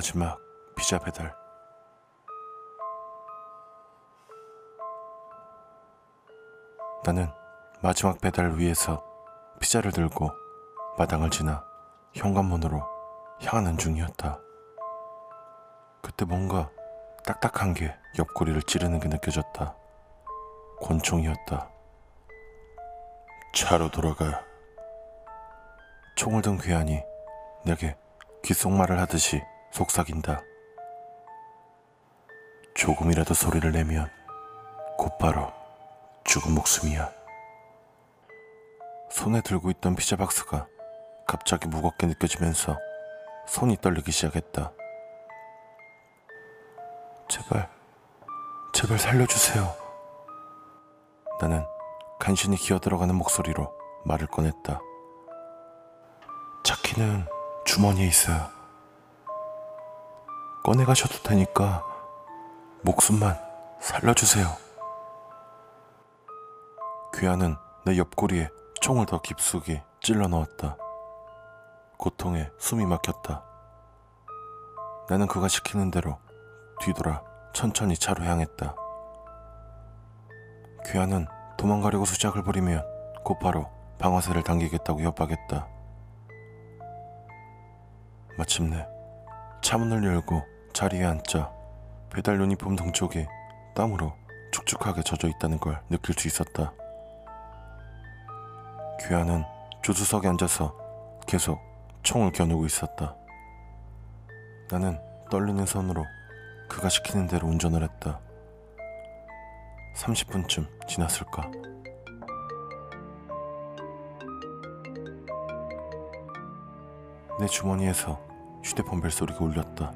마지막 피자 배달. 나는 마지막 배달을 위해서 피자를 들고 마당을 지나 현관문으로 향하는 중이었다. 그때 뭔가 딱딱한 게 옆구리를 찌르는 게 느껴졌다. 권총이었다. 차로 돌아가. 총을 든 괴한이 내게 귓속말을 하듯이 속삭인다. 조금이라도 소리를 내면 곧바로 죽은 목숨이야. 손에 들고 있던 피자 박스가 갑자기 무겁게 느껴지면서 손이 떨리기 시작했다. 제발, 제발 살려주세요. 나는 간신히 기어들어가는 목소리로 말을 꺼냈다. 차키는 주머니에 있어요. 꺼내가셔도 되니까 목숨만 살려주세요. 귀하는 내 옆구리에 총을 더 깊숙이 찔러 넣었다. 고통에 숨이 막혔다. 나는 그가 시키는 대로 뒤돌아 천천히 차로 향했다. 귀하는 도망가려고 수작을 부리면 곧바로 방아쇠를 당기겠다고 협박했다. 마침내 차문을 열고 자리에 앉자 배달 유니폼 등쪽이 땀으로 축축하게 젖어 있다는 걸 느낄 수 있었다. 귀하는 조수석에 앉아서 계속 총을 겨누고 있었다. 나는 떨리는 손으로 그가 시키는 대로 운전을 했다. 30분쯤 지났을까? 내 주머니에서 휴대폰 벨소리가 울렸다.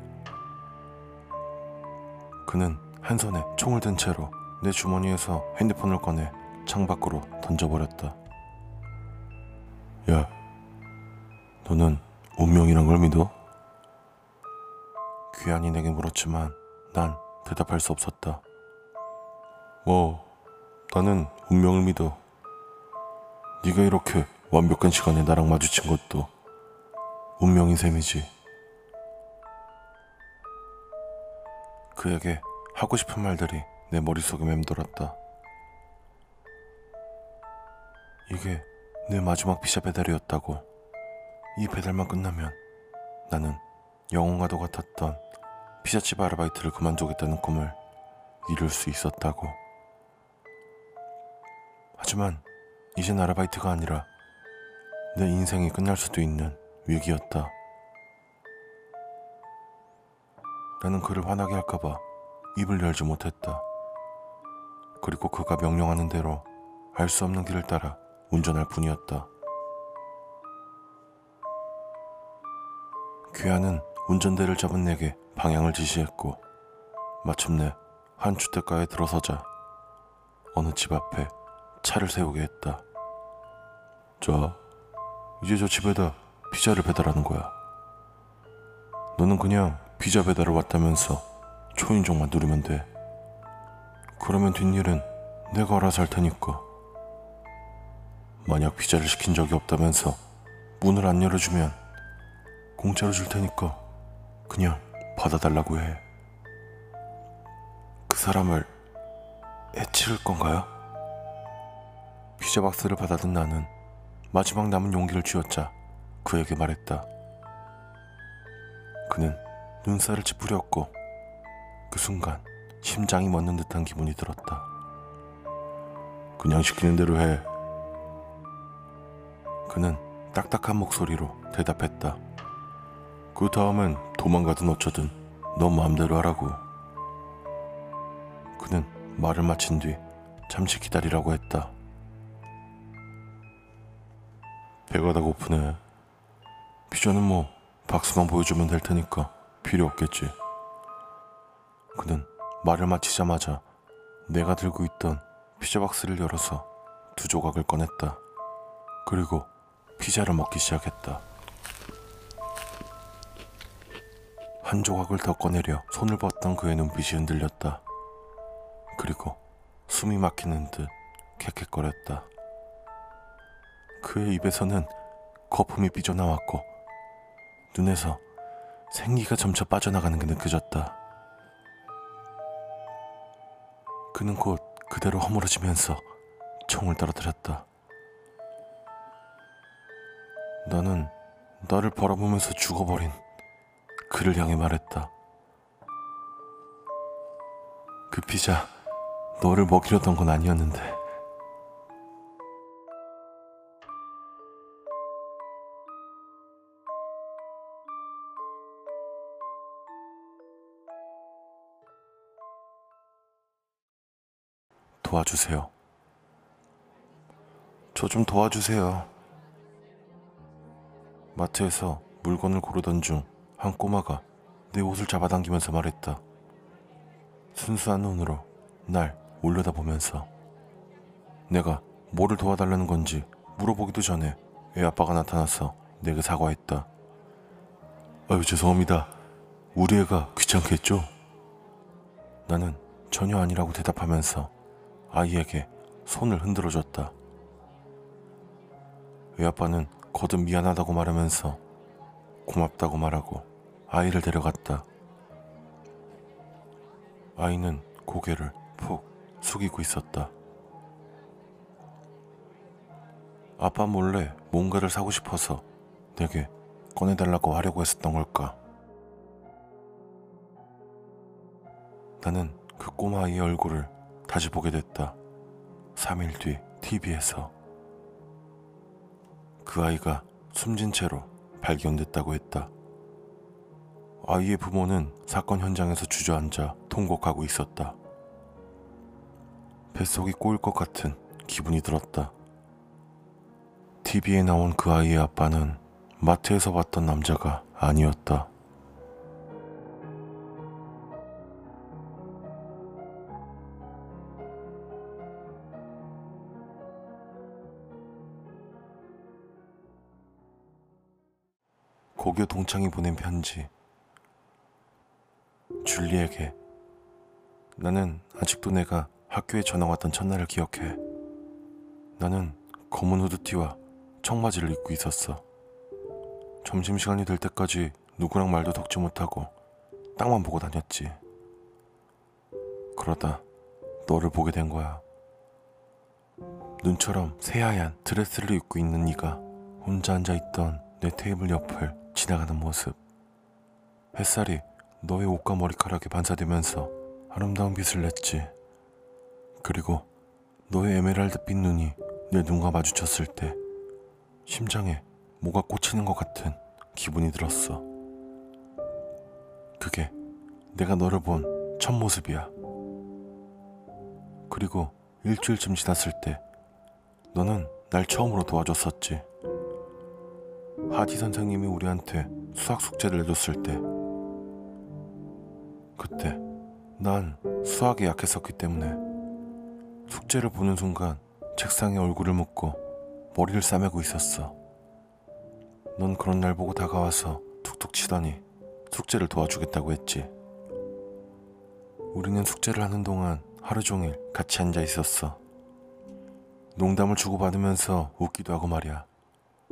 그는 한 손에 총을 든 채로 내 주머니에서 핸드폰을 꺼내 창 밖으로 던져버렸다. 야, 너는 운명이란 걸 믿어? 귀한이 내게 물었지만 난 대답할 수 없었다. 뭐, 나는 운명을 믿어. 네가 이렇게 완벽한 시간에 나랑 마주친 것도 운명인 셈이지. 그에게 하고 싶은 말들이 내 머릿속에 맴돌았다. 이게 내 마지막 피자 배달이었다고. 이 배달만 끝나면 나는 영웅과도 같았던 피자집 아르바이트를 그만두겠다는 꿈을 이룰 수 있었다고. 하지만 이젠 아르바이트가 아니라 내 인생이 끝날 수도 있는 위기였다. 나는 그를 화나게 할까봐 입을 열지 못했다. 그리고 그가 명령하는 대로 알 수 없는 길을 따라 운전할 뿐이었다. 귀하는 운전대를 잡은 내게 방향을 지시했고 마침내 한 주택가에 들어서자 어느 집 앞에 차를 세우게 했다. 자, 이제 저 집에다 피자를 배달하는 거야. 너는 그냥 피자 배달을 왔다면서 초인종만 누르면 돼. 그러면 뒷일은 내가 알아서 할 테니까. 만약 피자를 시킨 적이 없다면서 문을 안 열어주면 공짜로 줄 테니까 그냥 받아달라고 해. 그 사람을 해칠 건가요? 피자 박스를 받아든 나는 마지막 남은 용기를 쥐었자 그에게 말했다. 그는 눈살을 찌푸렸고 그 순간 심장이 멎는 듯한 기분이 들었다. 그냥 시키는 대로 해. 그는 딱딱한 목소리로 대답했다. 그 다음엔 도망가든 어쩌든 너 마음대로 하라고. 그는 말을 마친 뒤 잠시 기다리라고 했다. 배가 다 고프네. 피자는 뭐 박스만 보여주면 될 테니까 필요 없겠지. 그는 말을 마치자마자 내가 들고 있던 피자 박스를 열어서 두 조각을 꺼냈다. 그리고 피자를 먹기 시작했다. 한 조각을 더 꺼내려 손을 뻗던 그의 눈빛이 흔들렸다. 그리고 숨이 막히는 듯 캑캑거렸다. 그의 입에서는 거품이 삐져나왔고 눈에서 생기가 점차 빠져나가는 게 느껴졌다. 그는 곧 그대로 허물어지면서 총을 떨어뜨렸다. 나는 나를 바라보면서 죽어버린 그를 향해 말했다. 그 피자 너를 먹이려던 건 아니었는데. 도와주세요. 저 좀 도와주세요. 마트에서 물건을 고르던 중 한 꼬마가 내 옷을 잡아당기면서 말했다. 순수한 눈으로 날 올려다보면서 내가 뭐를 도와달라는 건지 물어보기도 전에 애 아빠가 나타나서 내게 사과했다. 아유 죄송합니다. 우리 애가 귀찮게 했죠? 나는 전혀 아니라고 대답하면서 아이에게 손을 흔들어 줬다. 애 아빠는 거듭 미안하다고 말하면서 고맙다고 말하고 아이를 데려갔다. 아이는 고개를 푹 숙이고 있었다. 아빠 몰래 뭔가를 사고 싶어서 내게 꺼내달라고 하려고 했었던 걸까? 나는 그 꼬마 아이의 얼굴을 다시 보게 됐다. 3일 뒤 TV에서 그 아이가 숨진 채로 발견됐다고 했다. 아이의 부모는 사건 현장에서 주저앉아 통곡하고 있었다. 뱃속이 꼬일 것 같은 기분이 들었다. TV에 나온 그 아이의 아빠는 마트에서 봤던 남자가 아니었다. 고교 동창이 보낸 편지. 줄리에게 나는 아직도 내가 학교에 전화 왔던 첫날을 기억해. 나는 검은 후드티와 청바지를 입고 있었어. 점심시간이 될 때까지 누구랑 말도 덕지 못하고 땅만 보고 다녔지. 그러다 너를 보게 된 거야. 눈처럼 새하얀 드레스를 입고 있는 네가 혼자 앉아 있던 내 테이블 옆을 지나가는 모습. 햇살이 너의 옷과 머리카락에 반사되면서 아름다운 빛을 냈지. 그리고 너의 에메랄드빛 눈이 내 눈과 마주쳤을 때 심장에 뭐가 꽂히는 것 같은 기분이 들었어. 그게 내가 너를 본 첫 모습이야. 그리고 일주일쯤 지났을 때 너는 날 처음으로 도와줬었지. 하디 선생님이 우리한테 수학 숙제를 내줬을 때 그때 난 수학에 약했었기 때문에 숙제를 보는 순간 책상에 얼굴을 묻고 머리를 싸매고 있었어. 넌 그런 날 보고 다가와서 툭툭 치더니 숙제를 도와주겠다고 했지. 우리는 숙제를 하는 동안 하루 종일 같이 앉아 있었어. 농담을 주고받으면서 웃기도 하고 말이야.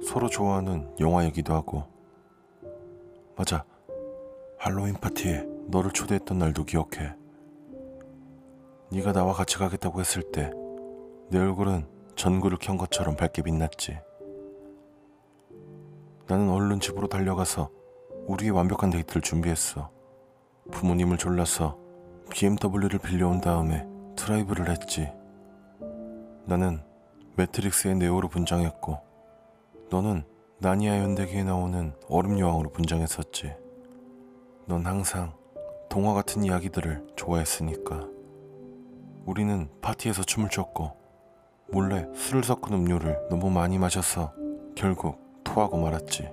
서로 좋아하는 영화 얘기도 하고. 맞아. 할로윈 파티에 너를 초대했던 날도 기억해. 네가 나와 같이 가겠다고 했을 때 내 얼굴은 전구를 켠 것처럼 밝게 빛났지. 나는 얼른 집으로 달려가서 우리의 완벽한 데이트를 준비했어. 부모님을 졸라서 BMW를 빌려온 다음에 드라이브를 했지. 나는 매트릭스의 네오로 분장했고 너는 나니아 연대기에 나오는 얼음 여왕으로 분장했었지. 넌 항상 동화 같은 이야기들을 좋아했으니까. 우리는 파티에서 춤을 췄고 몰래 술을 섞은 음료를 너무 많이 마셔서 결국 토하고 말았지.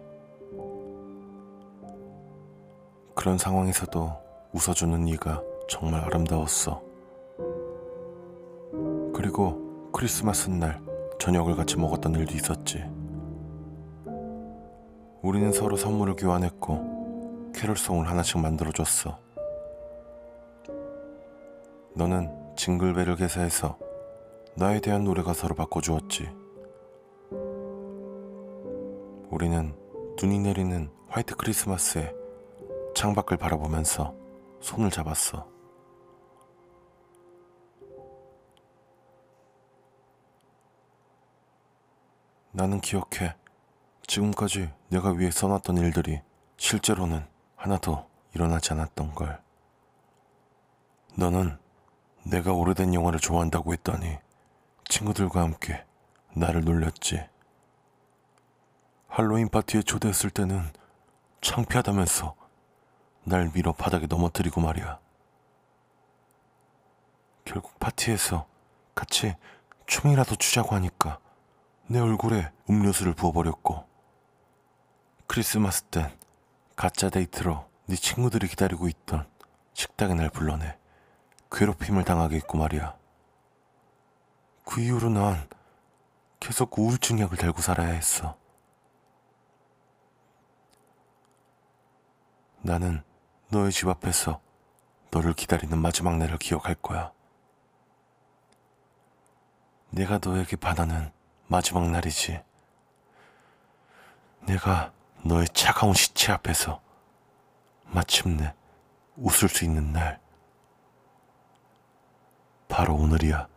그런 상황에서도 웃어주는 네가 정말 아름다웠어. 그리고 크리스마스 날 저녁을 같이 먹었던 일도 있었지. 우리는 서로 선물을 교환했고 캐롤송을 하나씩 만들어줬어. 너는 징글벨을 개사해서 나에 대한 노래 가사로 바꿔주었지. 우리는 눈이 내리는 화이트 크리스마스에 창밖을 바라보면서 손을 잡았어. 나는 기억해. 지금까지 내가 위해 써놨던 일들이 실제로는 하나도 일어나지 않았던 걸. 너는 내가 오래된 영화를 좋아한다고 했더니 친구들과 함께 나를 놀렸지. 할로윈 파티에 초대했을 때는 창피하다면서 날 밀어 바닥에 넘어뜨리고 말이야. 결국 파티에서 같이 춤이라도 추자고 하니까 내 얼굴에 음료수를 부어버렸고 크리스마스 땐 가짜 데이트로 네 친구들이 기다리고 있던 식당에 날 불러내 괴롭힘을 당하게 했고 말이야. 그 이후로 난 계속 우울증 약을 달고 살아야 했어. 나는 너의 집 앞에서 너를 기다리는 마지막 날을 기억할 거야. 내가 너에게 반하는 마지막 날이지. 내가 너의 차가운 시체 앞에서 마침내 웃을 수 있는 날. 바로 오늘이야.